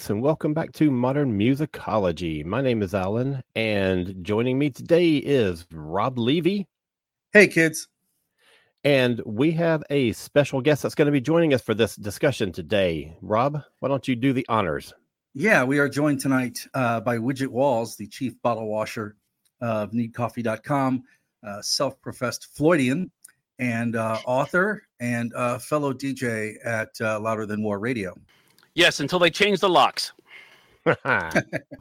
Folks, and welcome back to Modern Musicology. My name is Alan, and joining me today is Rob Levy. Hey, kids. And we have a special guest that's going to be joining us for this discussion today. Rob, why don't you do the honors? Yeah, we are joined tonight uh, by Widgett Walls, the chief bottle washer of needcoffee.com, uh, self professed Floydian, and uh, author and uh, fellow DJ at uh, Louder Than War Radio. Yes, until they change the locks.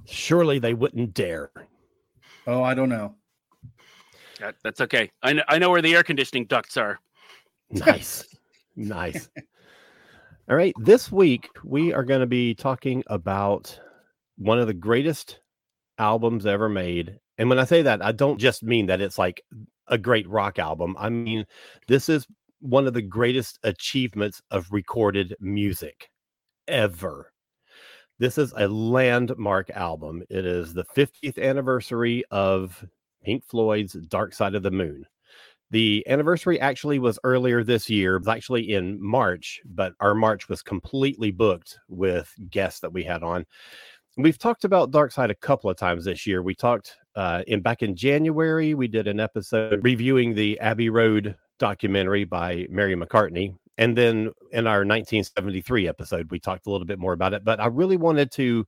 Surely they wouldn't dare. Oh, I don't know. That, that's okay. I know, I know where the air conditioning ducts are. Nice. nice. All right. This week, we are going to be talking about one of the greatest albums ever made. And when I say that, I don't just mean that it's like a great rock album. I mean, this is one of the greatest achievements of recorded music ever. This is a landmark album. It is the 50th anniversary of Pink Floyd's Dark Side of the Moon. The anniversary actually was earlier this year. It was actually in March, but our March was completely booked with guests that we had on. We've talked about Dark Side a couple of times this year. We talked uh, in back in January. We did an episode reviewing the Abbey Road documentary by Mary McCartney, and then in our 1973 episode, we talked a little bit more about it. But I really wanted to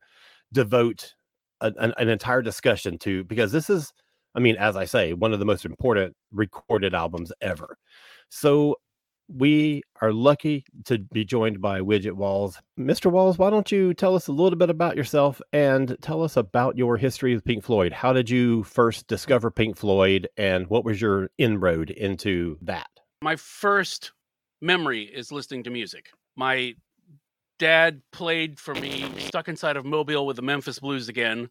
devote a, an, an entire discussion to because this is, I mean, as I say, one of the most important recorded albums ever. So we are lucky to be joined by Widgett Walls. Mr. Walls, why don't you tell us a little bit about yourself and tell us about your history with Pink Floyd? How did you first discover Pink Floyd and what was your inroad into that? My first memory is listening to music. My dad played for me stuck inside of Mobile with the Memphis Blues again.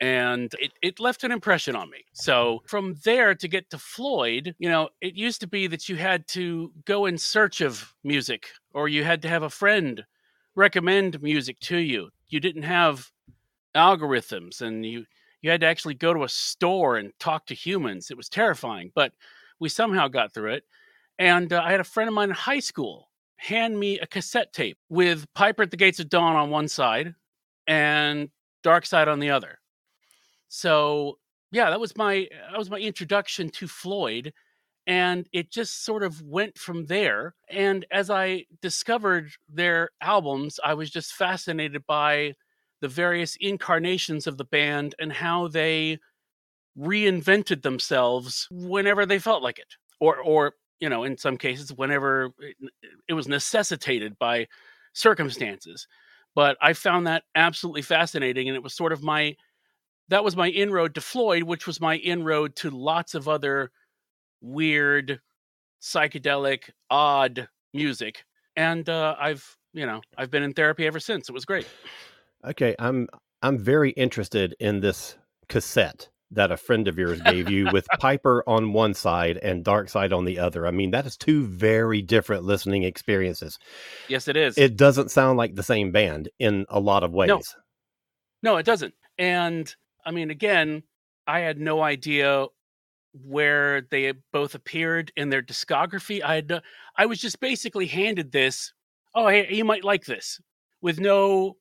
And it, it left an impression on me. So from there to get to Floyd, you know, it used to be that you had to go in search of music or you had to have a friend recommend music to you. You didn't have algorithms and you you had to actually go to a store and talk to humans. It was terrifying, but we somehow got through it. And uh, I had a friend of mine in high school hand me a cassette tape with Piper at the Gates of Dawn on one side and Dark Side on the other. So yeah, that was my that was my introduction to Floyd, and it just sort of went from there. And as I discovered their albums, I was just fascinated by the various incarnations of the band and how they reinvented themselves whenever they felt like it, or or you know, in some cases, whenever it, it was necessitated by circumstances. But I found that absolutely fascinating, and it was sort of my that was my inroad to Floyd, which was my inroad to lots of other weird, psychedelic, odd music. And uh, I've, you know, I've been in therapy ever since. It was great. Okay, I'm I'm very interested in this cassette that a friend of yours gave you with Piper on one side and Dark Side on the other. I mean, that is two very different listening experiences. Yes, it is. It doesn't sound like the same band in a lot of ways. No, no it doesn't. And I mean, again, I had no idea where they both appeared in their discography. I had, I was just basically handed this. Oh, hey, you might like this, with no,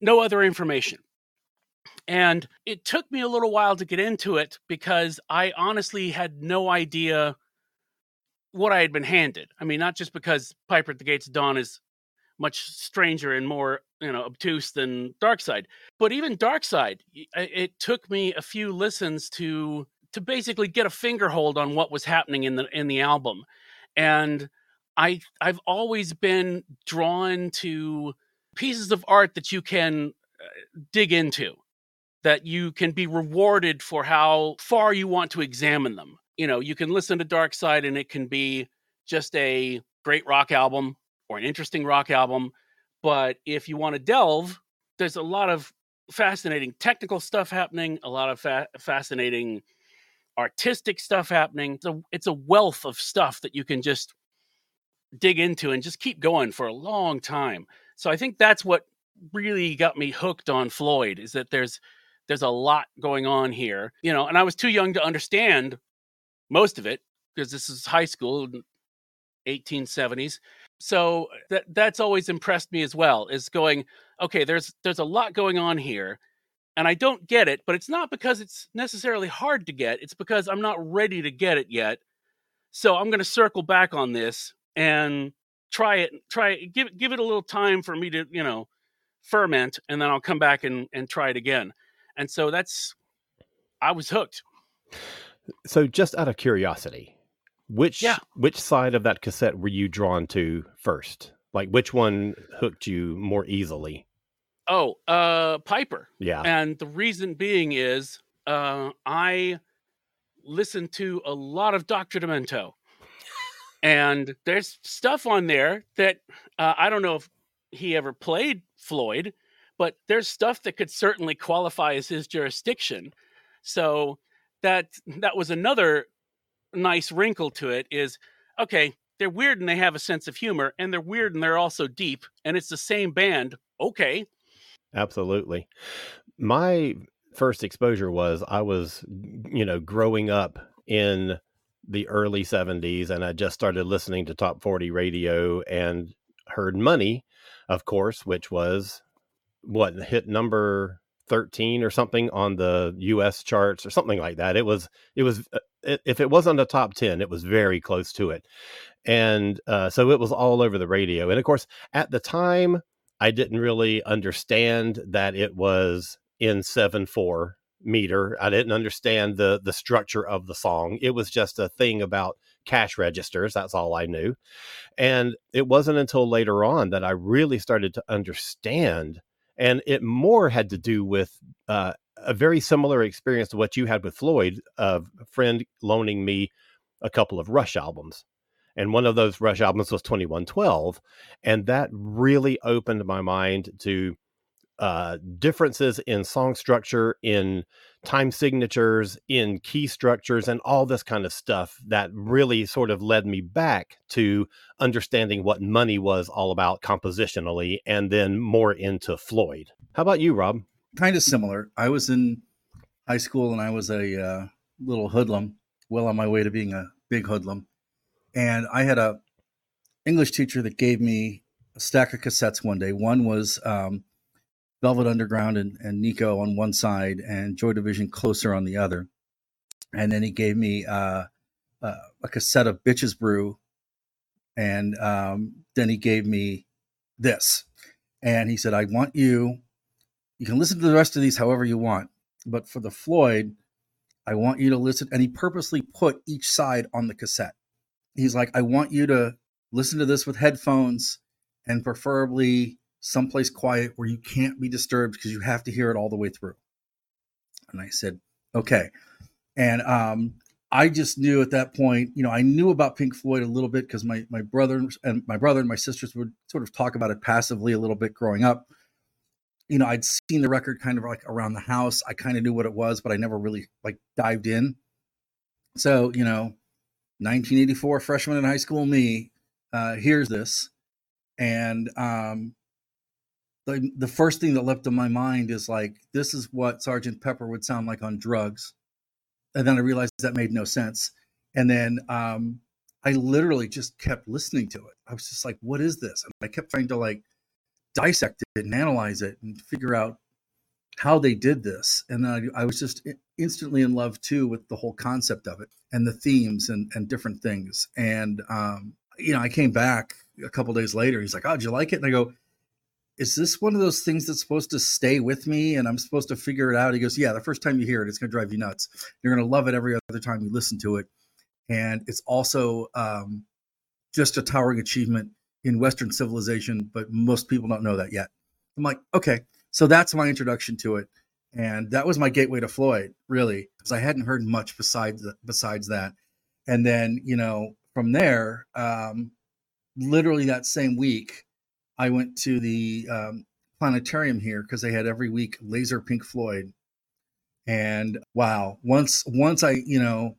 no other information. And it took me a little while to get into it because I honestly had no idea what I had been handed. I mean, not just because Piper at the Gates of Dawn is much stranger and more, you know, obtuse than Dark Side, but even Dark Side, it took me a few listens to to basically get a fingerhold on what was happening in the in the album. And I I've always been drawn to pieces of art that you can uh, dig into that you can be rewarded for how far you want to examine them. you know, you can listen to Dark Side and it can be just a great rock album or an interesting rock album. But if you want to delve, there's a lot of fascinating technical stuff happening, a lot of fa- fascinating artistic stuff happening. A, it's a wealth of stuff that you can just dig into and just keep going for a long time. So I think that's what really got me hooked on Floyd is that there's there's a lot going on here, you know, and I was too young to understand most of it because this is high school 1870s. So that that's always impressed me as well is going okay there's there's a lot going on here and I don't get it, but it's not because it's necessarily hard to get. It's because I'm not ready to get it yet. So I'm going to circle back on this and try it try it, give give it a little time for me to, you know, ferment and then I'll come back and and try it again. And so that's I was hooked. So just out of curiosity, which Yeah. which side of that cassette were you drawn to first? Like which one hooked you more easily? Oh, uh Piper. Yeah. And the reason being is uh I listen to a lot of Dr. Demento. And there's stuff on there that uh, I don't know if he ever played Floyd, but there's stuff that could certainly qualify as his jurisdiction. So that that was another nice wrinkle to it is okay, they're weird and they have a sense of humor and they're weird and they're also deep and it's the same band. Okay. Absolutely. My first exposure was I was, you know, growing up in the early 70s and I just started listening to top 40 radio and heard Money, of course, which was what hit number 13 or something on the US charts or something like that. It was it was uh, if it wasn't a top 10, it was very close to it. And uh, so it was all over the radio. And of course, at the time I didn't really understand that it was in 7 4 meter. I didn't understand the the structure of the song. It was just a thing about cash registers. That's all I knew. And it wasn't until later on that I really started to understand. And it more had to do with uh, a very similar experience to what you had with Floyd, a friend loaning me a couple of Rush albums. And one of those Rush albums was 2112. And that really opened my mind to uh, differences in song structure, in time signatures, in key structures, and all this kind of stuff that really sort of led me back to understanding what money was all about compositionally and then more into Floyd. How about you, Rob? kind of similar. I was in high school and I was a uh, little hoodlum, well on my way to being a big hoodlum. And I had a English teacher that gave me a stack of cassettes one day. One was um, Velvet Underground and, and Nico on one side, and Joy Division Closer on the other. And then he gave me uh, uh, a cassette of Bitches Brew, and um, then he gave me this. And he said, "I want you you can listen to the rest of these however you want, but for the Floyd, I want you to listen. And he purposely put each side on the cassette. He's like, I want you to listen to this with headphones and preferably someplace quiet where you can't be disturbed because you have to hear it all the way through. And I said, okay. And um, I just knew at that point, you know, I knew about Pink Floyd a little bit because my my brother and my brother and my sisters would sort of talk about it passively a little bit growing up you know, I'd seen the record kind of like around the house. I kind of knew what it was, but I never really like dived in. So, you know, 1984 freshman in high school me uh, hears this, and um, the the first thing that leapt in my mind is like, this is what Sergeant Pepper would sound like on drugs, and then I realized that made no sense, and then um, I literally just kept listening to it. I was just like, what is this? And I kept trying to like dissect it and analyze it and figure out how they did this. And then I, I was just instantly in love too with the whole concept of it and the themes and, and different things. And, um, you know, I came back a couple days later. He's like, Oh, did you like it? And I go, Is this one of those things that's supposed to stay with me and I'm supposed to figure it out? He goes, Yeah, the first time you hear it, it's going to drive you nuts. You're going to love it every other time you listen to it. And it's also um, just a towering achievement in Western civilization, but most people don't know that yet. I'm like, okay, so that's my introduction to it, and that was my gateway to Floyd, really, because I hadn't heard much besides besides that. and then you know from there, um, literally that same week, I went to the um, planetarium here because they had every week laser Pink Floyd, and wow, once once I you know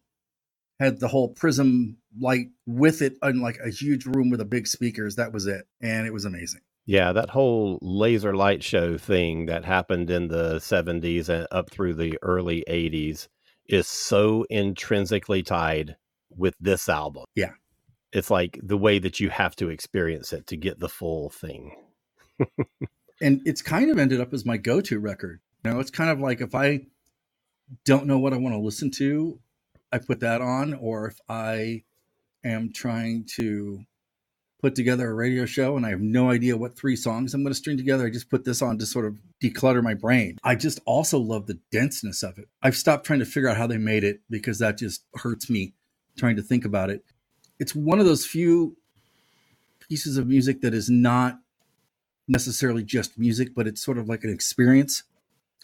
had the whole prism light with it in like a huge room with a big speakers. That was it, and it was amazing. Yeah, that whole laser light show thing that happened in the 70s and up through the early 80s is so intrinsically tied with this album. Yeah. It's like the way that you have to experience it to get the full thing. and it's kind of ended up as my go-to record. You know, it's kind of like if I don't know what I want to listen to, I put that on, or if I am trying to put together a radio show and I have no idea what three songs I'm going to string together, I just put this on to sort of declutter my brain. I just also love the denseness of it. I've stopped trying to figure out how they made it because that just hurts me trying to think about it. It's one of those few pieces of music that is not necessarily just music, but it's sort of like an experience.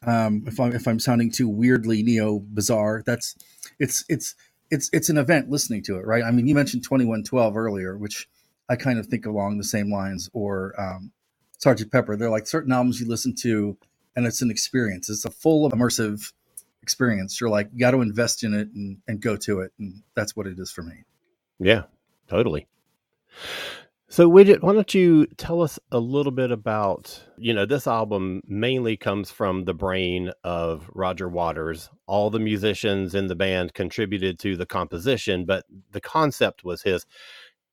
Um, if I'm if I'm sounding too weirdly neo bizarre, that's it's it's it's it's an event listening to it, right? I mean, you mentioned 2112 earlier, which I kind of think along the same lines, or um, Sergeant Pepper. They're like certain albums you listen to, and it's an experience. It's a full immersive experience. You're like, you got to invest in it and, and go to it, and that's what it is for me. Yeah, totally. So, Widgett, why don't you tell us a little bit about, you know, this album mainly comes from the brain of Roger Waters. All the musicians in the band contributed to the composition, but the concept was his.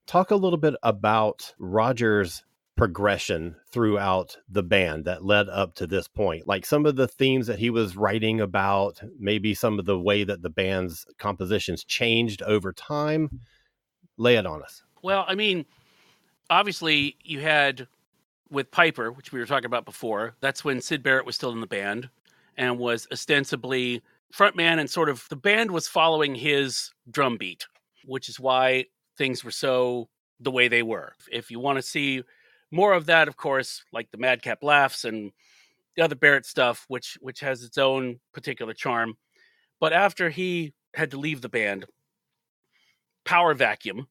Talk a little bit about Roger's progression throughout the band that led up to this point. Like some of the themes that he was writing about, maybe some of the way that the band's compositions changed over time. Lay it on us. Well, I mean, obviously you had with Piper, which we were talking about before, that's when Syd Barrett was still in the band and was ostensibly frontman and sort of the band was following his drum beat, which is why things were so the way they were. If you want to see more of that, of course, like the Madcap Laughs and the other Barrett stuff, which which has its own particular charm. But after he had to leave the band, Power Vacuum,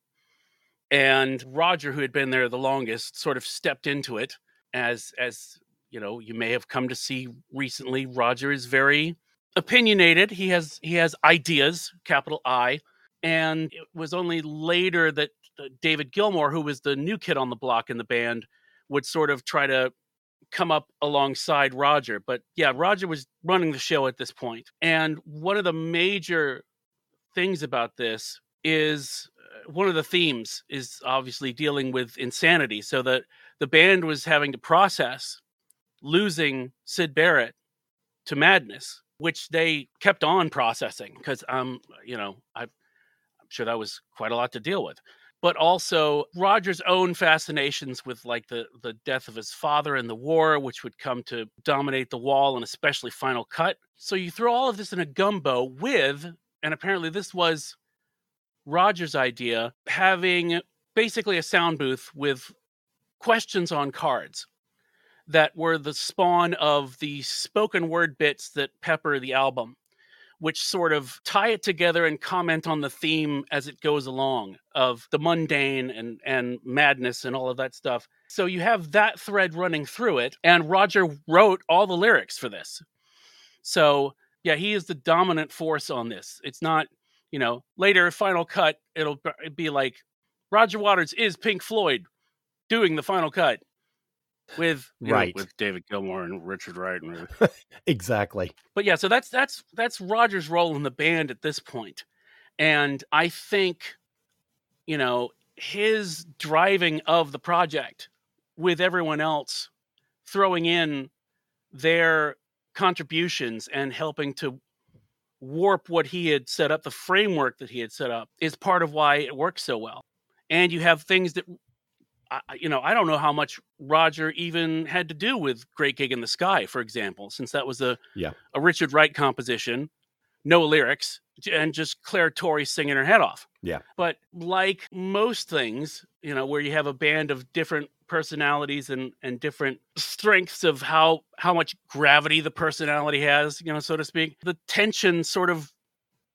and Roger, who had been there the longest, sort of stepped into it as as you know you may have come to see recently. Roger is very opinionated. He has he has ideas, capital I, and it was only later that uh, David Gilmour, who was the new kid on the block in the band, would sort of try to come up alongside Roger. But yeah, Roger was running the show at this point. And one of the major things about this is one of the themes is obviously dealing with insanity. So that the band was having to process losing Syd Barrett to madness, which they kept on processing because um, you know, I, I'm sure that was quite a lot to deal with. But also Roger's own fascinations with like the the death of his father and the war, which would come to dominate the wall and especially Final Cut. So you throw all of this in a gumbo with, and apparently this was Roger's idea, having basically a sound booth with questions on cards that were the spawn of the spoken word bits that pepper the album, which sort of tie it together and comment on the theme as it goes along of the mundane and, and madness and all of that stuff. So you have that thread running through it, and Roger wrote all the lyrics for this. So yeah, he is the dominant force on this. It's not you know, later final cut, it'll be like Roger Waters is Pink Floyd doing the final cut with right know, with David Gilmour and Richard Wright and exactly. But yeah, so that's that's that's Roger's role in the band at this point, and I think, you know, his driving of the project with everyone else throwing in their contributions and helping to warp what he had set up, the framework that he had set up, is part of why it works so well. And you have things that, you know, I don't know how much Roger even had to do with Great Gig in the Sky, for example, since that was a yeah a Richard Wright composition, no lyrics, and just Clare Torry singing her head off. Yeah. But like most things, you know, where you have a band of different personalities and and different strengths of how how much gravity the personality has you know so to speak the tension sort of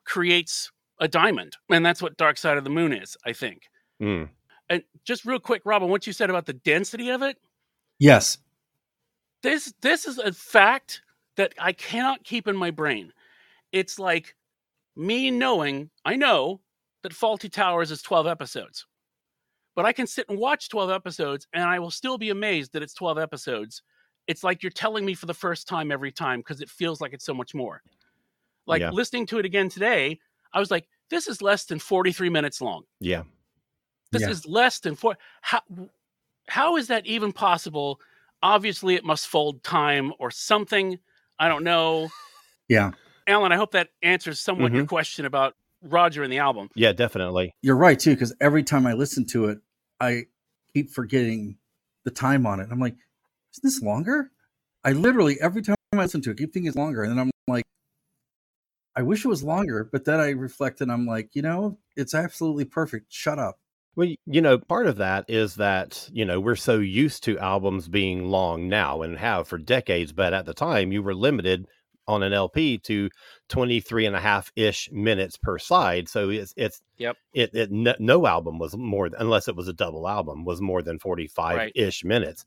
creates a diamond, and that's what Dark Side of the Moon is. I think. Mm. And just real quick, Robin, what you said about the density of it, Yes. this this is a fact that I cannot keep in my brain. It's like me knowing I know that Fawlty Towers is 12 episodes. But I can sit and watch 12 episodes and I will still be amazed that it's 12 episodes. It's like you're telling me for the first time every time because it feels like it's so much more. Like Yeah. listening to it again today, I was like, this is less than 43 minutes long. Yeah. This Yeah. is less than four. How how is that even possible? Obviously, it must fold time or something. I don't know. Yeah. Alan, I hope that answers somewhat your mm-hmm. question about Roger and the album. Yeah, definitely. You're right too, because every time I listen to it, I keep forgetting the time on it. I'm like, is this longer? I literally every time I listen to it, keep thinking it's longer, and then I'm like, I wish it was longer, but then I reflect and I'm like, you know, it's absolutely perfect. Shut up. Well, you know, part of that is that, you know, we're so used to albums being long now and have for decades, but at the time you were limited on an LP to 23 and a half ish minutes per side. So it's, it's, Yep. it, it, no, no album was more, unless it was a double album, was more than 45 ish minutes.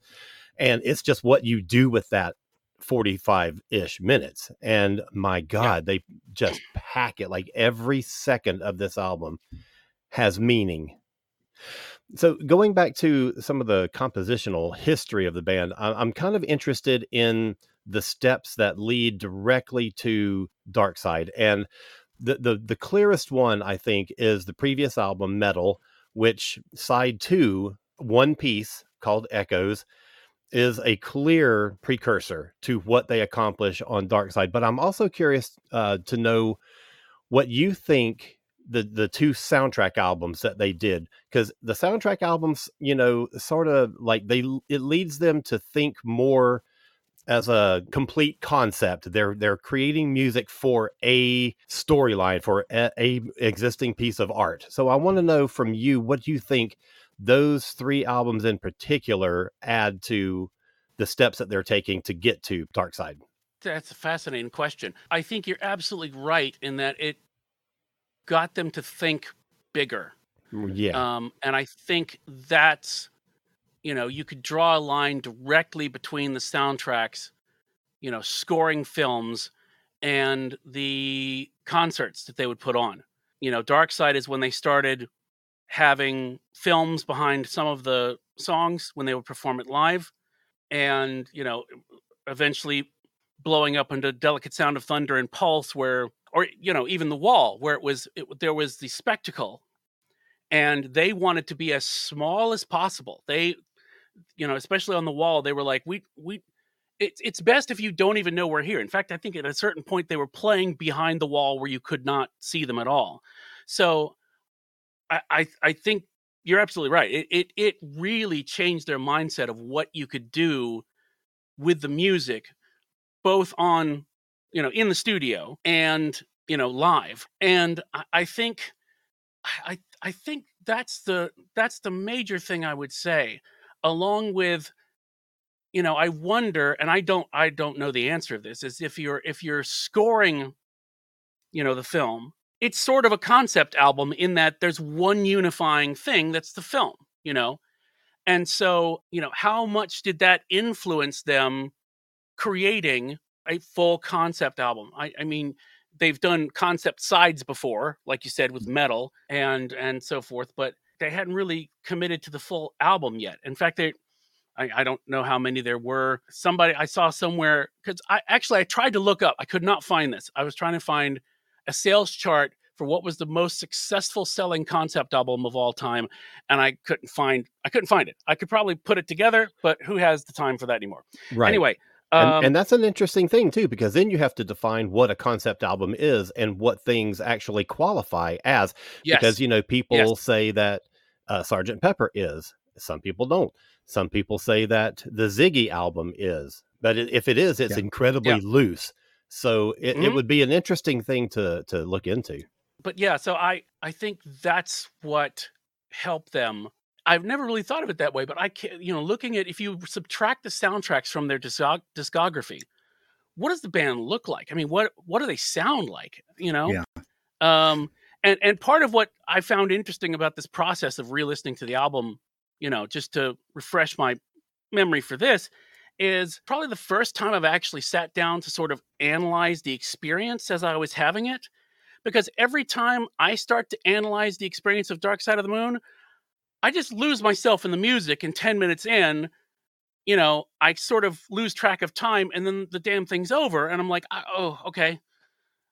And it's just what you do with that 45 ish minutes. And my God, they just pack it like every second of this album has meaning so going back to some of the compositional history of the band i'm kind of interested in the steps that lead directly to dark side and the, the the clearest one i think is the previous album Meddle which side two one piece called echoes is a clear precursor to what they accomplish on dark side. But i'm also curious uh, to know what you think the the two soundtrack albums that they did because the soundtrack albums you know sort of like they it leads them to think more as a complete concept they're they're creating music for a storyline for a, a existing piece of art so i want to know from you what you think those three albums in particular add to the steps that they're taking to get to dark side That's a fascinating question. I think you're absolutely right in that it got them to think bigger. yeah Um, and I think that's, you know, you could draw a line directly between the soundtracks, you know, scoring films and the concerts that they would put on. You know, Dark Side is when they started having films behind some of the songs when they would perform it live. And, you know, eventually blowing up into Delicate Sound of Thunder and Pulse, where, or, you know, even The Wall, where it was, it, there was the spectacle and they wanted to be as small as possible. They, you know, especially on the wall, they were like, we, we, it's it's best if you don't even know we're here. In fact, I think at a certain point they were playing behind the wall where you could not see them at all. So, I I, I think you're absolutely right. It, it it really changed their mindset of what you could do with the music, both on, you know, in the studio and you know live. And I, I think, I I think that's the that's the major thing I would say, along with you know i wonder and i don't i don't know the answer of this is if you're if you're scoring you know the film it's sort of a concept album in that there's one unifying thing that's the film you know? And so you know how much did that influence them creating a full concept album? I i mean they've done concept sides before like you said with mm-hmm. Meddle and and so forth but they hadn't really committed to the full album yet in fact they I, I don't know how many there were. Somebody I saw somewhere because I actually I tried to look up. I could not find this. I was trying to find a sales chart for what was the most successful selling concept album of all time, and I couldn't find. I couldn't find it. I could probably put it together, but who has the time for that anymore? right Anyway, um, and that's an interesting thing too because then you have to define what a concept album is and what things actually qualify as yes, because you know people Yes. say that uh, sergeant pepper is some people don't some people say that the ziggy album is but it, if it is it's Yeah. incredibly Yeah. loose so it, it Mhm. would be an interesting thing to to look into but yeah, so I I think that's what helped them. I've never really thought of it that way, but I can you know looking at if you subtract the soundtracks from their discog- discography, what does the band look like? I mean, what what do they sound like? You know, Yeah. um, and and part of what I found interesting about this process of re-listening to the album, you know, just to refresh my memory for this, is probably the first time I've actually sat down to sort of analyze the experience as I was having it. Because every time I start to analyze the experience of Dark Side of the Moon, I just lose myself in the music, and 10 minutes in, you know, I sort of lose track of time, and then the damn thing's over. And I'm like, oh, okay,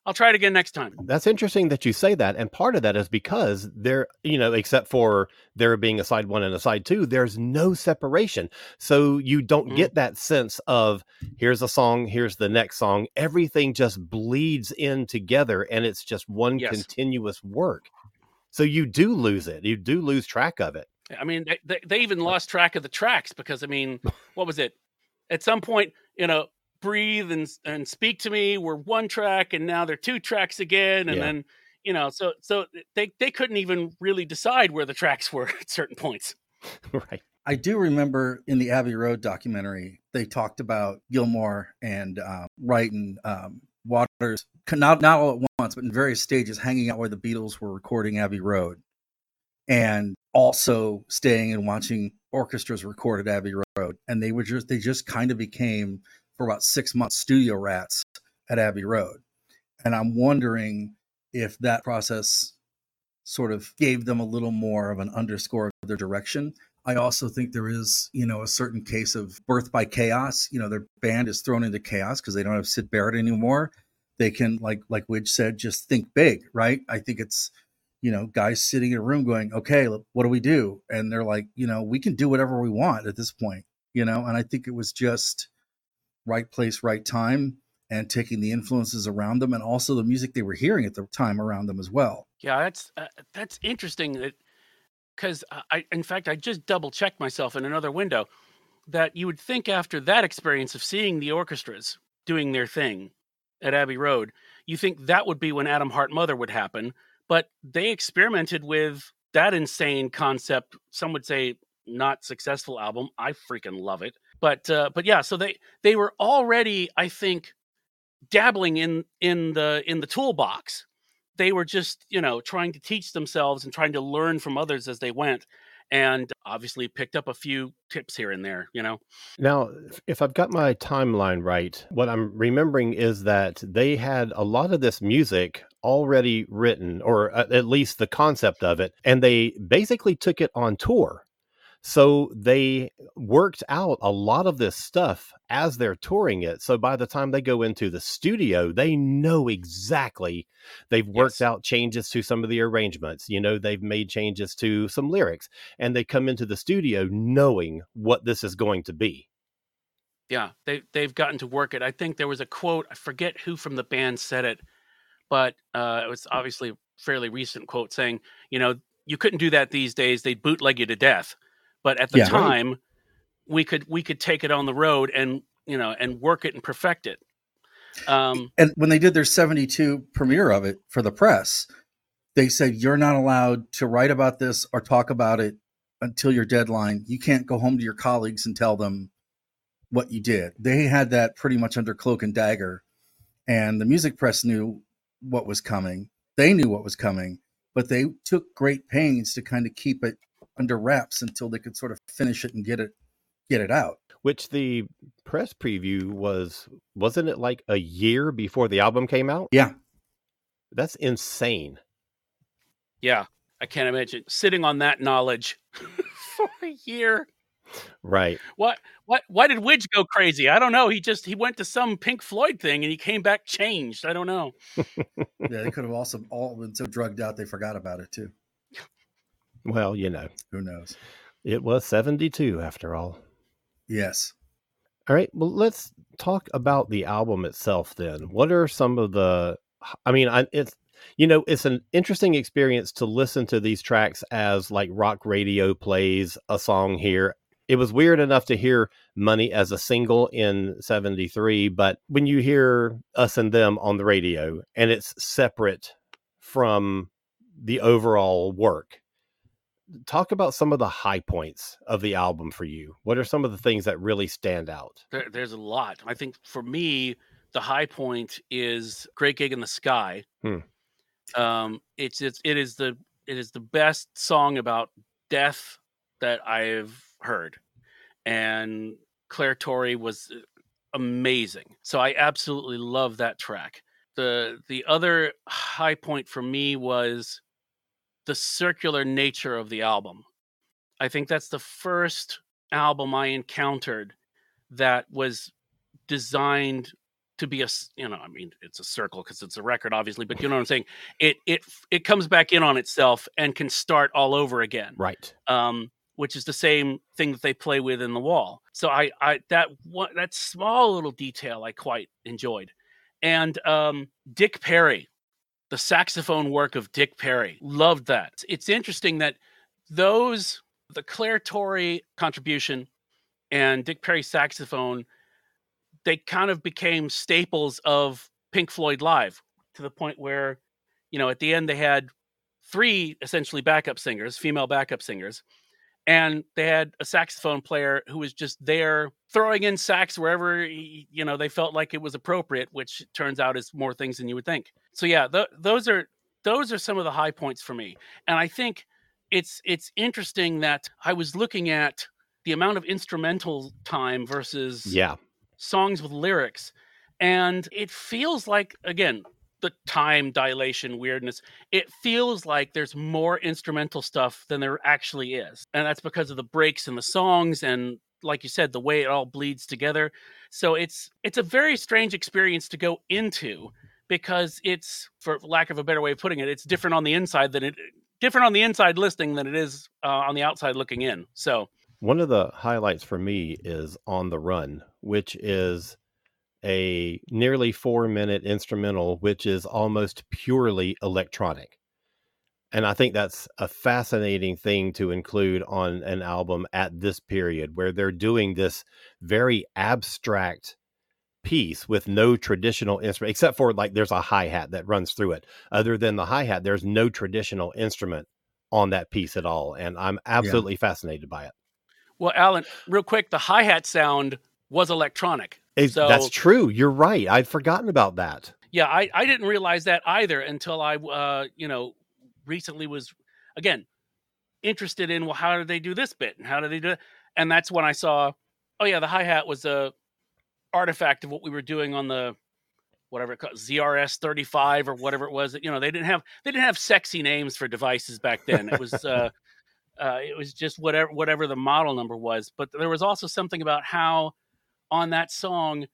I'll try it again next time. That's interesting that you say that. And part of that is because there, you know, except for there being a side one and a side two, there's no separation. So you don't mm-hmm. get that sense of here's a song, here's the next song. Everything just bleeds in together and it's just one yes. continuous work. So you do lose it. You do lose track of it. I mean, they, they even lost track of the tracks because, I mean, what was it? At some point, you know, breathe and and speak to me were one track and now they're two tracks again and yeah. then you know so so they they couldn't even really decide where the tracks were at certain points right i do remember in the abbey road documentary they talked about Gilmour and um, wright and um, waters not not all at once but in various stages hanging out where the beatles were recording abbey road and also staying and watching orchestras record at abbey road and they were just they just kind of became for about six months studio rats at Abbey Road. And I'm wondering if that process sort of gave them a little more of an underscore of their direction. I also think there is, you know, a certain case of birth by chaos. You know, their band is thrown into chaos because they don't have Syd Barrett anymore. They can, like like Widge said, just think big, right? I think it's, you know, guys sitting in a room going, okay, what do we do? And they're like, you know, we can do whatever we want at this point, you know. And I think it was just right place, right time, and taking the influences around them and also the music they were hearing at the time around them as well. Yeah, that's uh, that's interesting. Because I, in fact, I just double checked myself in another window that you would think after that experience of seeing the orchestras doing their thing at Abbey Road, you think that would be when Atom Heart Mother would happen. But they experimented with that insane concept. Some would say not successful album. I freaking love it but uh, but yeah, so they they were already, I think, dabbling in in the in the toolbox. They were just you know trying to teach themselves and trying to learn from others as they went, and obviously picked up a few tips here and there. You know. Now, if I've got my timeline right, what I'm remembering is that they had a lot of this music already written, or uh, at least the concept of it, and they basically took it on tour so they worked out a lot of this stuff as they're touring it. So by the time they go into the studio, they know exactly they've worked yes. out changes to some of the arrangements. You know, they've made changes to some lyrics and they come into the studio knowing what this is going to be. Yeah, they they've gotten to work it. I think there was a quote, I forget who from the band said it, but uh, it was obviously a fairly recent quote saying, you know, you couldn't do that these days. They'd bootleg you to death but at the yeah, time right. we could we could take it on the road and you know and work it and perfect it. Um, and when they did their 72 premiere of it for the press they said you're not allowed to write about this or talk about it until your deadline. You can't go home to your colleagues and tell them what you did. They had that pretty much under cloak and dagger and the music press knew what was coming. They knew what was coming but they took great pains to kind of keep it under wraps until they could sort of finish it and get it get it out. Which the press preview was wasn't it like a year before the album came out? Yeah. That's insane. Yeah. I can't imagine sitting on that knowledge for a year. Right. What what why did Widge go crazy? I don't know. He just he went to some Pink Floyd thing and he came back changed. I don't know. yeah, they could have also all been so drugged out they forgot about it too. Well, you know. Who knows? It was 72 after all. Yes. All right. Well, let's talk about the album itself then. What are some of the I mean, I, it's you know, it's an interesting experience to listen to these tracks as like rock radio plays a song here. It was weird enough to hear Money as a single in 73, but when you hear Us and Them on the radio and it's separate from the overall work, talk about some of the high points of the album for you. What are some of the things that really stand out? There, there's a lot. I think for me, the high point is Great Gig in the Sky. Hmm. Um, it's it's it is the it is the best song about death that I've heard, and Clare Torry was uh, amazing. So I absolutely love that track. the The other high point for me was the circular nature of the album. I think that's the first album I encountered that was designed to be a you know i mean it's a circle because it's a record obviously but you know what i'm saying? It it it comes back in on itself and can start all over again right. um which is the same thing that they play with in the wall. So i i that what that small little detail i quite enjoyed. And um dick perry the saxophone work of dick perry. Loved that. It's interesting that those the clare torry contribution and dick perry saxophone they kind of became staples of Pink Floyd Live to the point where, you know, at the end they had three essentially backup singers, female backup singers, and they had a saxophone player who was just there throwing in sax wherever you know they felt like it was appropriate, which turns out is more things than you would think. So yeah, th- those are those are some of the high points for me, and I think it's it's interesting that I was looking at the amount of instrumental time versus yeah songs with lyrics. And it feels like, again, the time dilation weirdness, it feels like there's more instrumental stuff than there actually is. And that's because of the breaks in the songs and like you said the way it all bleeds together. So it's it's a very strange experience to go into because it's for lack of a better way of putting it, it's different on the inside than it different on the inside listening than it is uh, on the outside looking in. So one of the highlights for me is On the Run, which is a nearly four minute instrumental, which is almost purely electronic. And I think that's a fascinating thing to include on an album at this period where they're doing this very abstract piece with no traditional instrument, except for like there's a hi hat that runs through it. Other than the hi hat, there's no traditional instrument on that piece at all. And I'm absolutely yeah. fascinated by it. Well, Alan, real quick, the hi hat sound was electronic. So, that's true. You're right. I'd forgotten about that. Yeah, I, I didn't realize that either until I, uh, you know, recently was again interested in well, how do they do this bit and how do they do it? And that's when I saw, oh yeah, the hi hat was a artifact of what we were doing on the whatever it called ZRS 35 or whatever it was. that You know, they didn't have they didn't have sexy names for devices back then. It was uh, uh, it was just whatever whatever the model number was. But there was also something about how on that song,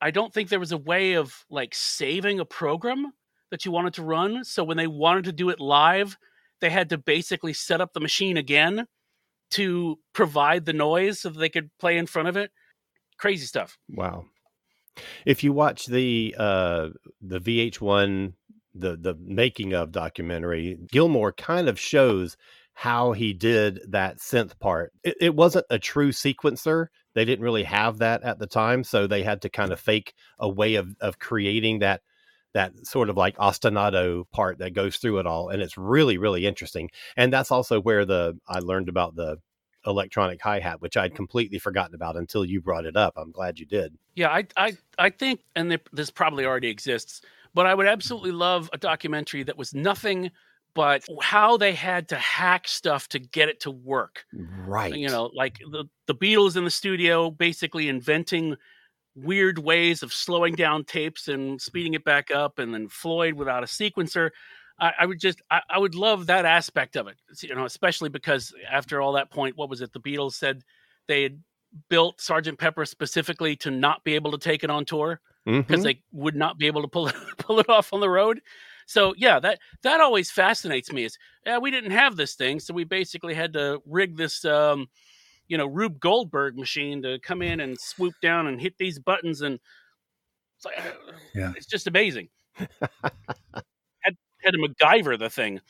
I don't think there was a way of like saving a program that you wanted to run. So when they wanted to do it live, they had to basically set up the machine again to provide the noise so that they could play in front of it. Crazy stuff. Wow. If you watch the uh the VH1 the the making of documentary, Gilmour kind of shows how he did that synth part. It, it, wasn't a true sequencer. They didn't really have that at the time, so they had to kind of fake a way of of creating that that sort of like ostinato part that goes through it all, and it's really really interesting. And that's also where the I learned about the electronic hi hat, which I'd completely forgotten about until you brought it up. I'm glad you did. Yeah, I I I think, and this probably already exists, but I would absolutely love a documentary that was nothing but how they had to hack stuff to get it to work. Right. You know, like the, the Beatles in the studio basically inventing weird ways of slowing down tapes and speeding it back up, and then Floyd without a sequencer. I, I would just, I, I, would love that aspect of it, you know, especially because after all that point, what was it? The Beatles said they had built Sergeant Pepper specifically to not be able to take it on tour because mm-hmm. they would not be able to pull it, pull it off on the road. So yeah, that that always fascinates me. Is yeah, we didn't have this thing, so we basically had to rig this, um, you know, Rube Goldberg machine to come in and swoop down and hit these buttons, and it's like, yeah, it's just amazing. had had to MacGyver the thing.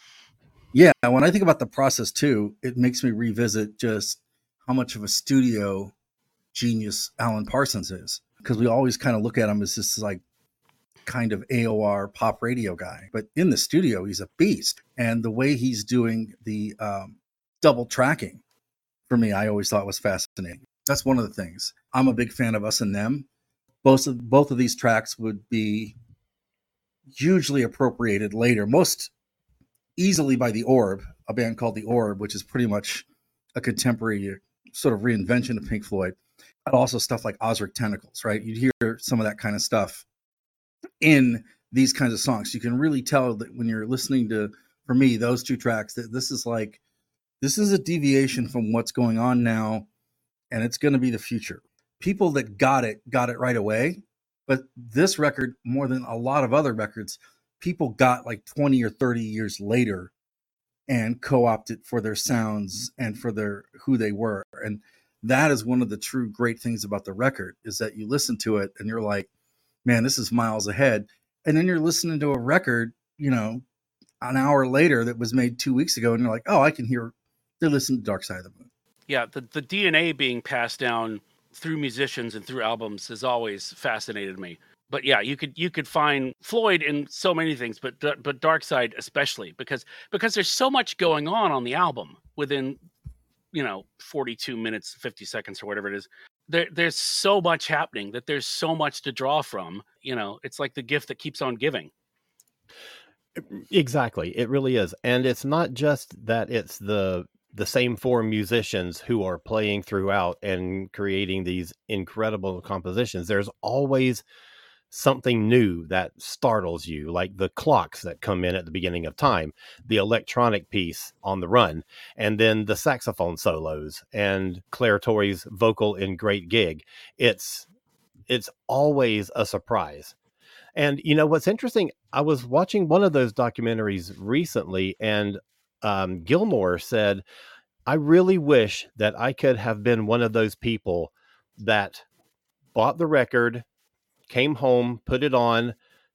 Yeah, when I think about the process too, it makes me revisit just how much of a studio genius Alan Parsons is because we always kind of look at him as this like kind of AOR pop radio guy, but in the studio, he's a beast. And the way he's doing the um, double tracking for me, I always thought was fascinating. That's one of the things. I'm a big fan of Us and Them. Both of both of these tracks would be hugely appropriated later, most easily by the Orb, a band called the Orb, which is pretty much a contemporary sort of reinvention of Pink Floyd. And also stuff like Ozric Tentacles, right? You'd hear some of that kind of stuff in these kinds of songs. You can really tell that when you're listening to, for me, those two tracks, that this is like, this is a deviation from what's going on now, and it's going to be the future. People that got it, got it right away. But this record, more than a lot of other records, people got like 20 or 30 years later and co-opted for their sounds and for their who they were and that is one of the true great things about the record is that you listen to it and you're like man this is miles ahead. And then you're listening to a record you know an hour later that was made two weeks ago and you're like oh i can hear they're listening to dark side of the moon. Yeah the, the dna being passed down through musicians and through albums has always fascinated me. But yeah, you could you could find Floyd in so many things, but but Dark Side especially because because there's so much going on on the album within you know 42 minutes 50 seconds or whatever it is there, there's so much happening that there's so much to draw from you know it's like the gift that keeps on giving. Exactly it really is and it's not just that it's the the same four musicians who are playing throughout and creating these incredible compositions there's always something new that startles you, like the clocks that come in at the beginning of time, the electronic piece on the run, and then the saxophone solos and Clare Torry's vocal in Great Gig. It's it's always a surprise. And you know what's interesting? I was watching one of those documentaries recently, and um, Gilmour said, "I really wish that I could have been one of those people that bought the record, came home, put it on,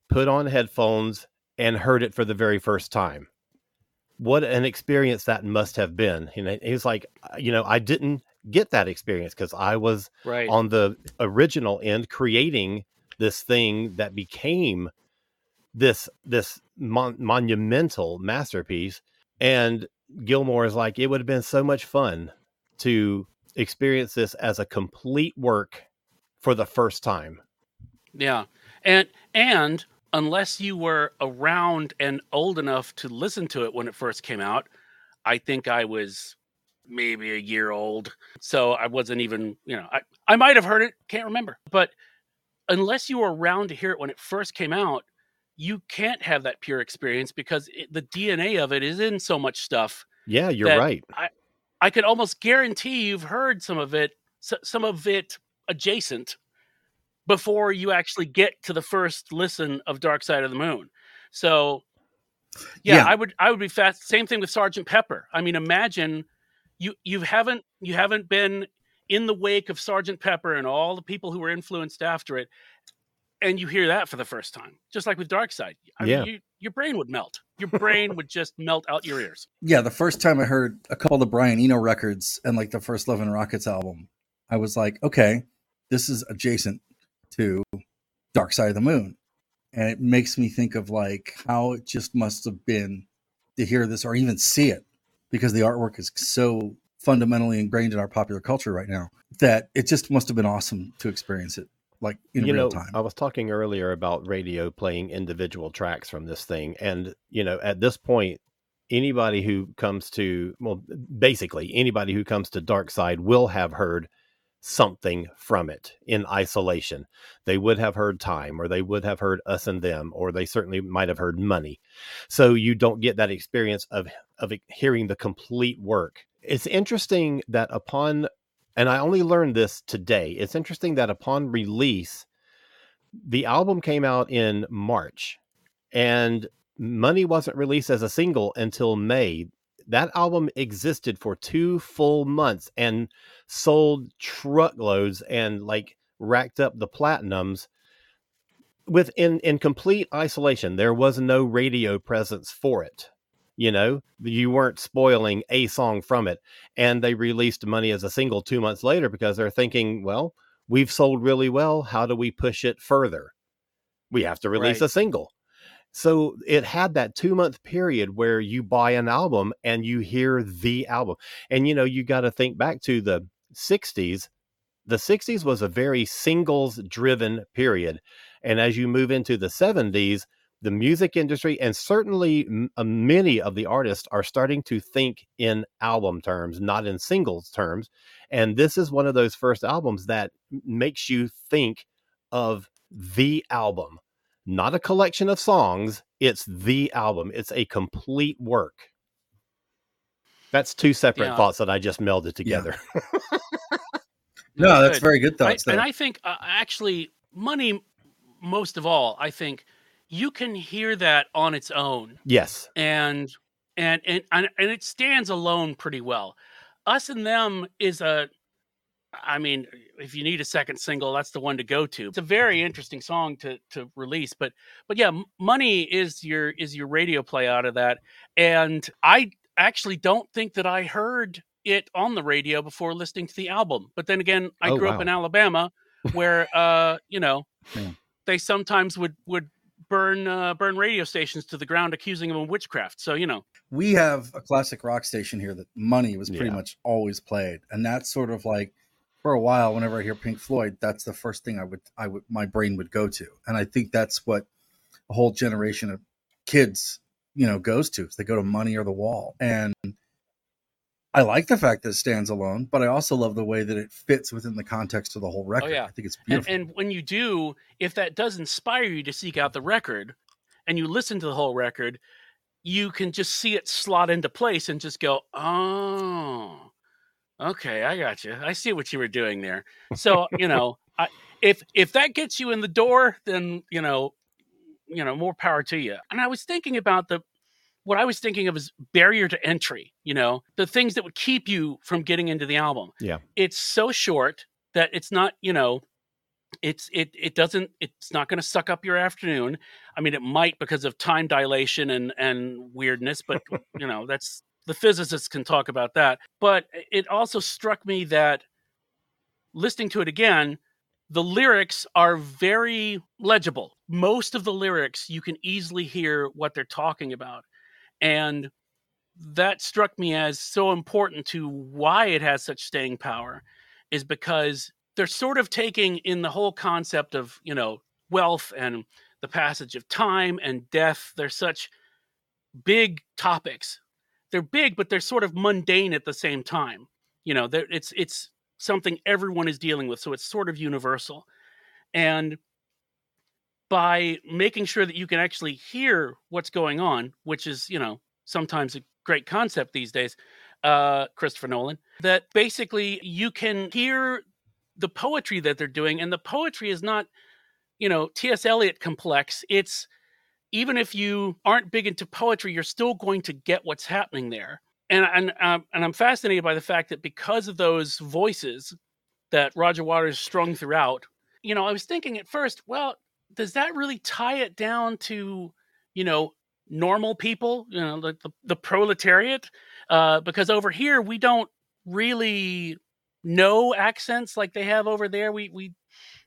put on headphones, and heard it for the very first time. What an experience that must have been. And he's like, you know, I didn't get that experience because I was right. on the original end creating this thing that became this this mon- monumental masterpiece and Gilmour is like it would have been so much fun to experience this as a complete work for the first time yeah. And and unless you were around and old enough to listen to it when it first came out, I think I was maybe a year old. So I wasn't even, you know, I, I might have heard it, can't remember. But unless you were around to hear it when it first came out, you can't have that pure experience because it, the DNA of it is in so much stuff. Yeah, you're right. I, I could almost guarantee you've heard some of it, some of it adjacent before you actually get to the first listen of Dark Side of the Moon. So yeah, yeah. I would I would be fast same thing with Sergeant Pepper. I mean imagine you you haven't you haven't been in the wake of Sergeant Pepper and all the people who were influenced after it and you hear that for the first time just like with Dark Side. I yeah. mean you, your brain would melt. Your brain would just melt out your ears. Yeah, the first time I heard a couple of the Brian Eno records and like the first Love and Rockets album, I was like, okay, this is adjacent to Dark Side of the Moon. And it makes me think of like how it just must have been to hear this or even see it because the artwork is so fundamentally ingrained in our popular culture right now that it just must have been awesome to experience it like in you real know, time. I was talking earlier about radio playing individual tracks from this thing. And, you know, at this point, anybody who comes to, well, basically anybody who comes to Dark Side will have heard something from it in isolation. They would have heard time, or they would have heard us and them, or they certainly might have heard money. So you don't get that experience of of hearing the complete work. It's interesting that upon, and I only learned this today. It's interesting that upon release, the album came out in March, and Money wasn't released as a single until May that album existed for two full months and sold truckloads and like racked up the platinums. Within in complete isolation there was no radio presence for it you know? You weren't spoiling a song from it and they released money as a single two months later because they're thinking well we've sold really well. How do we push it further? We have to release right. a single so it had that two month period where you buy an album and you hear the album. And, you know, you got to think back to the 60s. The 60s was a very singles driven period. And as you move into the 70s, the music industry and certainly m- uh, many of the artists are starting to think in album terms, not in singles terms. And this is one of those first albums that makes you think of the album, not a collection of songs. It's the album, it's a complete work. That's two separate Yeah. thoughts that I just melded together. No, that's good. very good I- thoughts. and. I think uh, actually, money, most of all, I think you can hear that on its own, yes. and and and and, and it stands alone pretty well. Us and them is a, I mean, if you need a second single, that's the one to go to. It's a very interesting song to to release, but but yeah, money is your is your radio play out of that, and I actually don't think that I heard it on the radio before listening to the album. But then again, I Oh, grew wow. up in Alabama, where uh, you know, Yeah. they sometimes would would burn uh, burn radio stations to the ground, accusing them of witchcraft. So you know, we have a classic rock station here that money was pretty Yeah. much always played and that's sort of like for a while whenever i hear pink floyd that's the first thing i would i would my brain would go to. And i think that's what a whole generation of kids you know goes to is they go to money or the wall. And i like the fact that it stands alone but i also love the way that it fits within the context of the whole record. Oh, yeah. i think it's and, beautiful. and when you do, if that does inspire you to seek out the record, and you listen to the whole record, you can just see it slot into place and just go, oh, okay, I got you. I see what you were doing there. So you know, I, if if that gets you in the door, then you know, you know, more power to you. And I was thinking about the what I was thinking of is barrier to entry. You know, the things that would keep you from getting into the album. Yeah. it's so short that it's not. You know, it's it it doesn't it's not going to suck up your afternoon i mean it might because of time dilation and and weirdness but you know that's the physicists can talk about that but it also struck me that listening to it again the lyrics are very legible. Most of the lyrics you can easily hear what they're talking about and that struck me as so important to why it has such staying power is because they're sort of taking in the whole concept of you know wealth and the passage of time and death. They're such big topics they're big but they're sort of mundane at the same time. You know it's it's something everyone is dealing with so it's sort of universal. And by making sure that you can actually hear what's going on which is you know sometimes a great concept these days uh christopher nolan that basically you can hear the poetry that they're doing and the poetry is not you know ts eliot complex. It's even if you aren't big into poetry you're still going to get what's happening there and and um, and i'm fascinated by the fact that because of those voices that roger waters strung throughout you know i was thinking at first well does that really tie it down to you know normal people you know like the, the proletariat uh, because over here we don't really know accents like they have over there. We we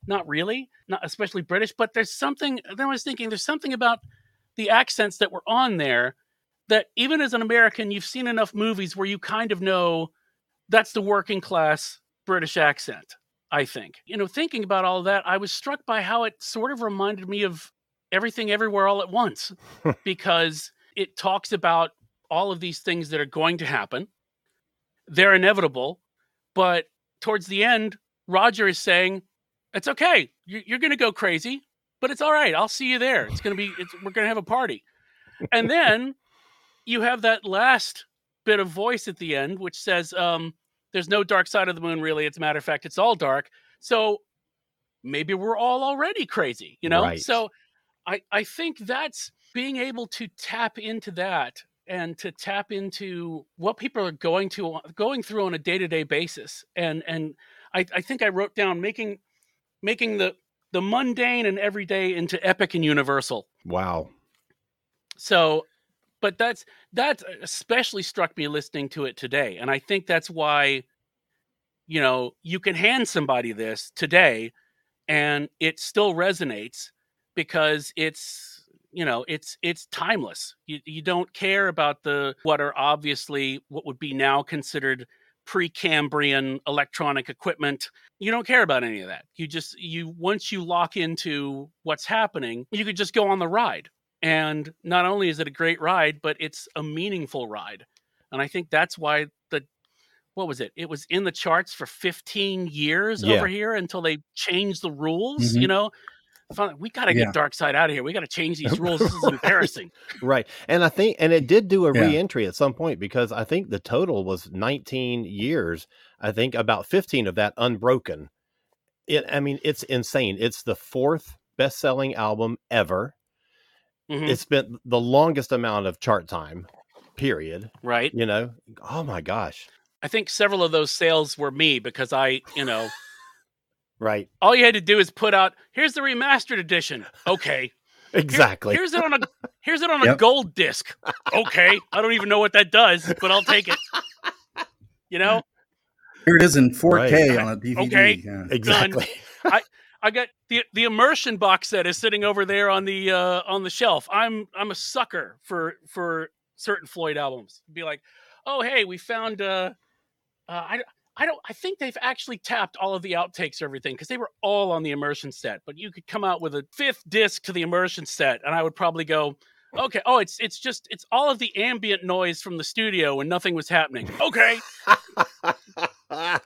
not really, not especially British, but there's something then I was thinking there's something about the accents that were on there that even as an American, you've seen enough movies where you kind of know that's the working class British accent, I think. You know, thinking about all that, I was struck by how it sort of reminded me of everything everywhere all at once because it talks about all of these things that are going to happen. They're inevitable, but towards the end, Roger is saying, "It's okay. You're, you're going to go crazy, but it's all right. I'll see you there. It's going to be. It's, we're going to have a party." And then you have that last bit of voice at the end, which says, um, "There's no dark side of the moon, really. It's a matter of fact, it's all dark." So maybe we're all already crazy, you know. Right. So I I think that's being able to tap into that and to tap into what people are going to going through on a day-to-day basis and and I, I think i wrote down making making the the mundane and everyday into epic and universal. Wow. so but that's that especially struck me listening to it today. And i think that's why you know you can hand somebody this today and it still resonates because it's you know it's it's timeless. You, you don't care about the what are obviously what would be now considered precambrian electronic equipment you don't care about any of that you just you once you lock into what's happening you could just go on the ride And not only is it a great ride, but it's a meaningful ride. And I think that's why the what was it? It was in the charts for 15 years Yeah. over here until they changed the rules, Mhm. you know. Finally, We got to Yeah. get Dark Side out of here. We got to change these rules. This is embarrassing. Right. And I think, and it did do a Yeah. re-entry at some point because I think the total was 19 years. I think about 15 of that unbroken. It, I mean, it's insane. It's the fourth best-selling album ever. Mhm. It spent the longest amount of chart time, period. right. You know, oh my gosh. I think several of those sales were me because I, you know, Right. all you had to do is put out here's the remastered edition. Okay. Here- Exactly. here's it on a here's it on a gold disc. Okay. I don't even know what that does, but I'll take it. You know, Here it is in 4K Right. on a DVD. Okay. Yeah. exactly. I got the the immersion box set is sitting over there on the uh on the shelf. I'm I'm a sucker for for certain Floyd albums. Be like, "Oh, hey, we found uh, uh I I don't I think they've actually tapped all of the outtakes or everything because they were all on the immersion set, but you could come out with a fifth disc to the immersion set and I would probably go, "Okay, oh, it's it's just it's all of the ambient noise from the studio when nothing was happening." Okay,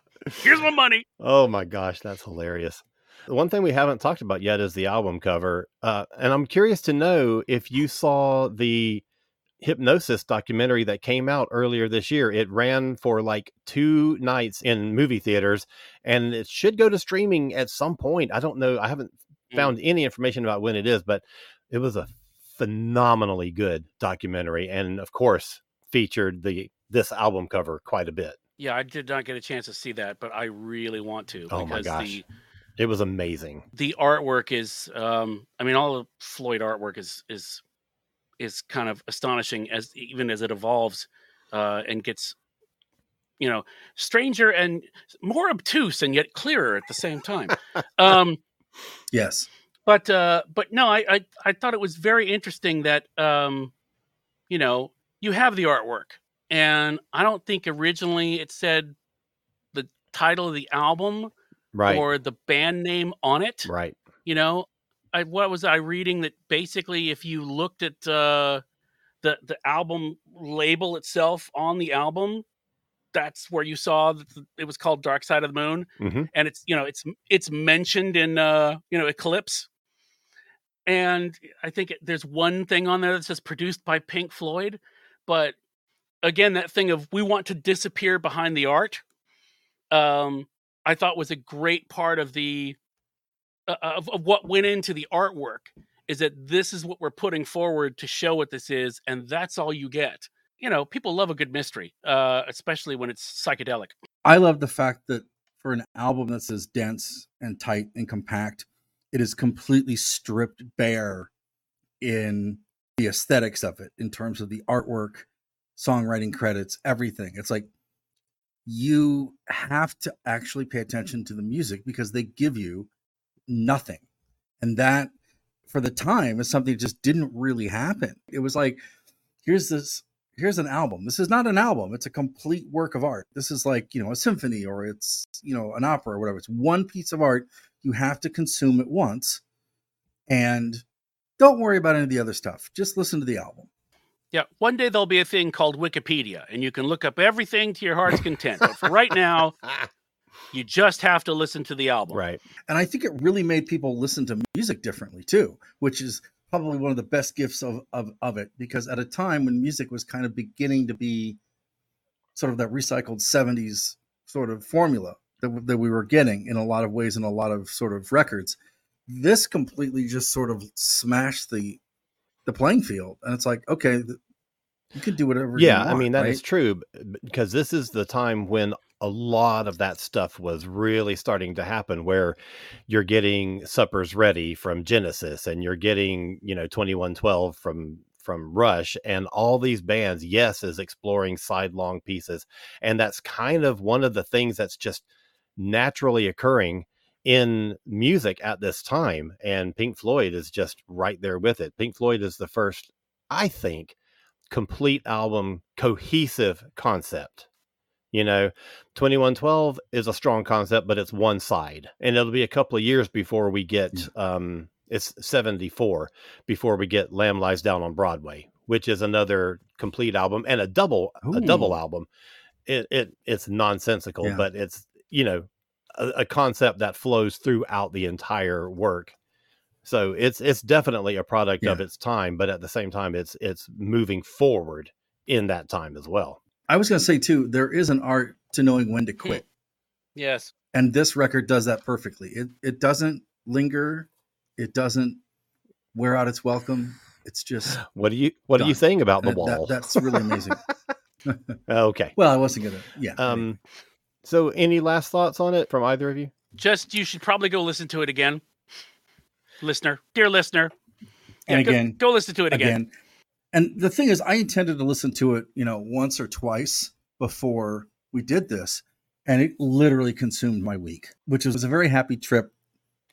here's my money. Oh my gosh, that's hilarious. The one thing we haven't talked about yet is the album cover. Uh, and I'm curious to know if you saw the Hipgnosis documentary that came out earlier this year. It ran for like two nights in movie theaters and it should go to streaming at some point. I don't know. I haven't Mm. found any information about when it is, but it was a phenomenally good documentary and of course featured the this album cover quite a bit. Yeah, I did not get a chance to see that, but I really want to Oh my gosh. the It was amazing. the artwork is um I mean all of Floyd artwork is is is kind of astonishing as even as it evolves uh and gets you know stranger and more obtuse and yet clearer at the same time. um Yes. but uh but no I, I i thought it was very interesting that um you know you have the artwork and i don't think originally it said the title of the album Right. or the band name on it right. you know i what was i reading that basically if you looked at uh the the album label itself on the album that's where you saw that the- it was called dark side of the moon hmm and it's you know it's it's mentioned in uh you know eclipse. And i think it, there's one thing on there that says produced by pink floyd but again that thing of we want to disappear behind the art um i thought was a great part of the of, of what went into the artwork is that this is what we're putting forward to show what this is and that's all you get you know people love a good mystery uh especially when it's psychedelic I love the fact that for an album that's as dense and tight and compact, it is completely stripped bare in the aesthetics of it, in terms of the artwork, songwriting credits, everything. It's like you have to actually pay attention to the music because they give you nothing. And that, for the time, is something that just didn't really happen. It was like, here's this here's an album. This is not an album. It's a complete work of art. This is like, you know, a symphony or it's, you know, an opera or whatever. It's one piece of art. You have to consume it once. And don't worry about any of the other stuff. Just listen to the album. Yeah, one day there'll be a thing called Wikipedia, and you can look up everything to your heart's content. But for right now, you just have to listen to the album. Right. And I think it really made people listen to music differently too, which is probably one of the best gifts of, of, of it. Because at a time when music was kind of beginning to be sort of that recycled 70s sort of formula that, that we were getting in a lot of ways in a lot of sort of records, this completely just sort of smashed the the playing field. And it's like, okay, th- you can do whatever. you Yeah, I mean that is right? true b- b- because this is the time when a lot of that stuff was really starting to happen where you're getting suppers ready from Genesis and you're getting, you know, 2112 from from Rush and all these bands yes is exploring sidelong pieces and that's kind of one of the things that's just naturally occurring in music at this time and Pink Floyd is just right there with it. Pink Floyd is the first I think complete album cohesive concept you know 2112 is a strong concept but it's one side and it'll be a couple of years before we get um it's 74 before we get Lamb Lies Down on Broadway, which is another complete album and a double a double album. It it it's nonsensical, Yeah. but it's you know a, a concept that flows throughout the entire work. So it's it's definitely a product of its time, but at the same time, it's it's moving forward in that time as well. I was going to say too, there is an art to knowing when to quit, Yes. and this record does that perfectly. It it doesn't linger, it doesn't wear out its welcome. It's just What do you what are you Done. saying about the that- wall? that's really amazing. okay. well, I wasn't gonna. Yeah. Um, so any last thoughts on it from either of you? Just you should probably go listen to it again, listener, dear listener. And go- again- go, listen to it again. again. And the thing is, I intended to listen to it, you know, once or twice before we did this, and it literally consumed my week, which was a very happy trip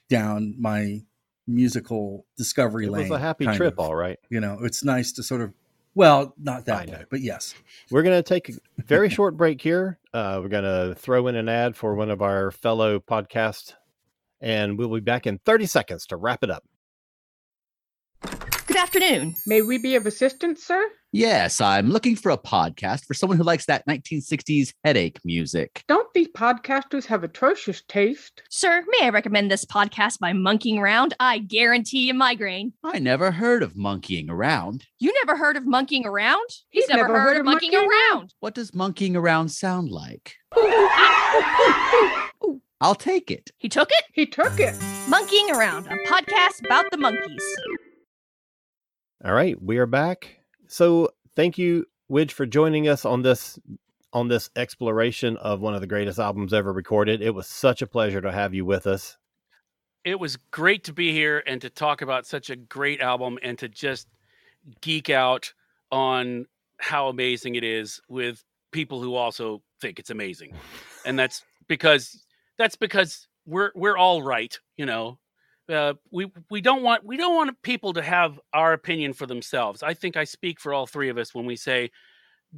down my musical discovery It lane. It was a happy trip, of. all right. You know, it's nice to sort of, well, not that way, but yes. We're going to take a very short break here. Uh, we're going to throw in an ad for one of our fellow podcasts, and we'll be back in 30 seconds to wrap it up. Good afternoon. May we be of assistance, sir? Yes, I'm looking for a podcast for someone who likes that 1960s headache music. Don't these podcasters have atrocious taste? Sir, may I recommend this podcast by Monkeying Around? I guarantee a migraine. I never heard of monkeying around. You never heard of monkeying around? He's, He's never, never heard, heard of of monkeying monkeying around. What does monkeying around sound like? I'll take it. He took it? He took it. Monkeying Around, a podcast about the Monkees. All right, we are back. So thank you, Widge, for joining us on this on this exploration of one of the greatest albums ever recorded. It was such a pleasure to have you with us. It was great to be here and to talk about such a great album and to just geek out on how amazing it is with people who also think it's amazing. And that's because that's because we're we're all right, you know. Uh, we we don't want we don't want people to have our opinion for themselves. I think I speak for all three of us when we say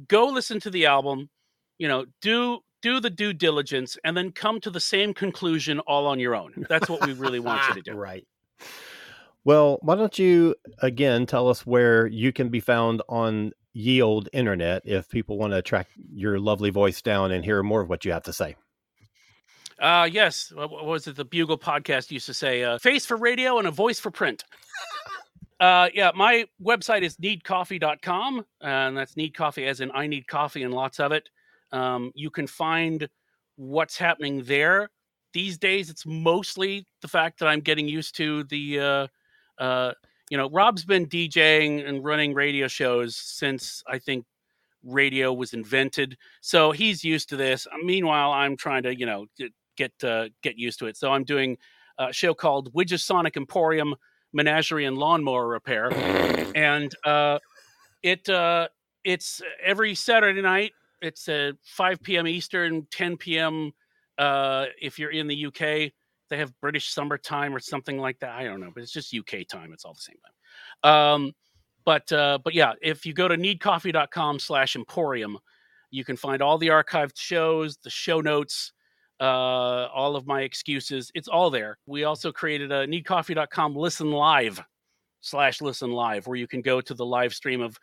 go listen to the album, you know, do do the due diligence and then come to the same conclusion all on your own. That's what we really want you to do. Right. Well, why don't you again tell us where you can be found on ye old internet if people want to track your lovely voice down and hear more of what you have to say. Uh yes, what was it the Bugle podcast used to say uh, face for radio and a voice for print. Uh, yeah, my website is needcoffee.com, and that's need coffee as in I need coffee and lots of it. Um, you can find what's happening there. These days, it's mostly the fact that I'm getting used to the, uh, uh, you know, Rob's been DJing and running radio shows since I think radio was invented, so he's used to this. Meanwhile, I'm trying to, you know, get uh, get used to it. So I'm doing a show called Widgesonic Emporium Menagerie and Lawnmower Repair, and uh, it uh, it's every Saturday night. It's at 5 p.m. Eastern, 10 p.m. Uh, if you're in the UK. They have British summertime or something like that. I don't know, but it's just UK time. It's all the same time. Um, but uh, but yeah, if you go to needcoffee.com slash emporium, you can find all the archived shows, the show notes, uh, all of my excuses. It's all there. We also created a needcoffee.com listen live slash listen live where you can go to the live stream of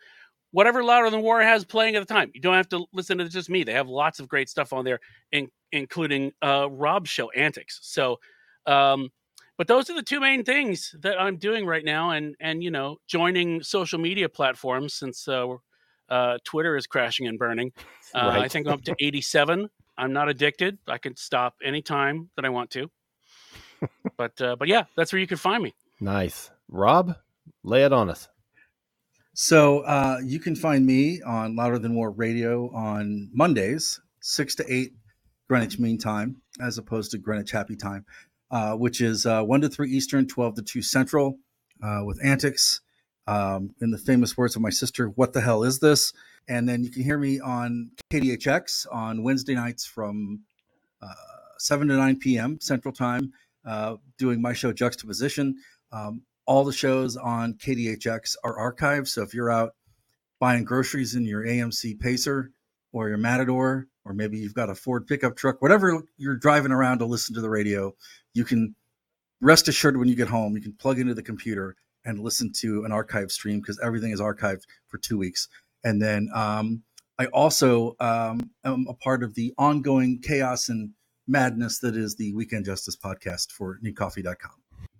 whatever Louder Than War has playing at the time. You don't have to listen to just me. They have lots of great stuff on there, in, including uh, Rob's show, Antics. So, um, but those are the two main things that I'm doing right now, and and you know, joining social media platforms since uh, uh, Twitter is crashing and burning. Uh, I think I'm up to 87. I'm not addicted. I can stop anytime that I want to. but uh, but yeah, that's where you can find me. Nice. Rob, lay it on us. So uh, you can find me on Louder Than War Radio on Mondays, six to eight Greenwich Mean Time, as opposed to Greenwich Happy Time, uh, which is uh, one to three Eastern, twelve to two Central, uh, with antics. Um, in the famous words of my sister, "What the hell is this?" And then you can hear me on KDHX on Wednesday nights from uh, seven to nine p.m. Central Time, uh, doing my show Juxtaposition. Um, all the shows on KDHX are archived. So if you're out buying groceries in your AMC Pacer or your Matador, or maybe you've got a Ford pickup truck, whatever you're driving around to listen to the radio, you can rest assured when you get home, you can plug into the computer and listen to an archive stream because everything is archived for two weeks. And then um, I also um, am a part of the ongoing chaos and madness that is the Weekend Justice podcast for needcoffee.com.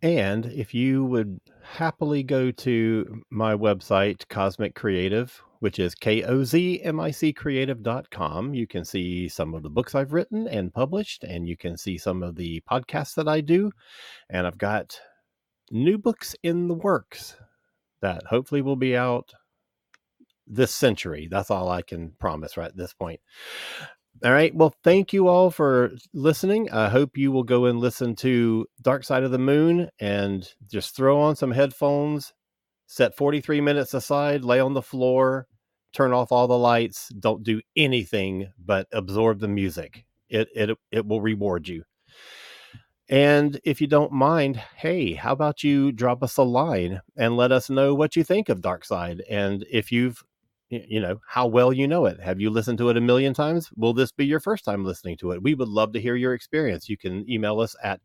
And if you would happily go to my website, Kozmic Creative, which is K O Z M I C creative.com, you can see some of the books I've written and published, and you can see some of the podcasts that I do. And I've got new books in the works that hopefully will be out this century. That's all I can promise right at this point. All right. Well, thank you all for listening. I hope you will go and listen to Dark Side of the Moon and just throw on some headphones, set 43 minutes aside, lay on the floor, turn off all the lights, don't do anything but absorb the music. It it it will reward you. And if you don't mind, hey, how about you drop us a line and let us know what you think of Dark Side and if you've you know how well you know it. Have you listened to it a million times? Will this be your first time listening to it? We would love to hear your experience. You can email us at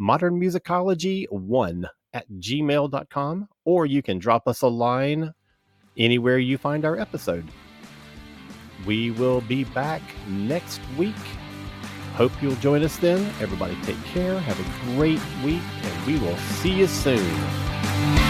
modernmusicology1 at gmail.com or you can drop us a line anywhere you find our episode. We will be back next week. Hope you'll join us then. Everybody take care. Have a great week and we will see you soon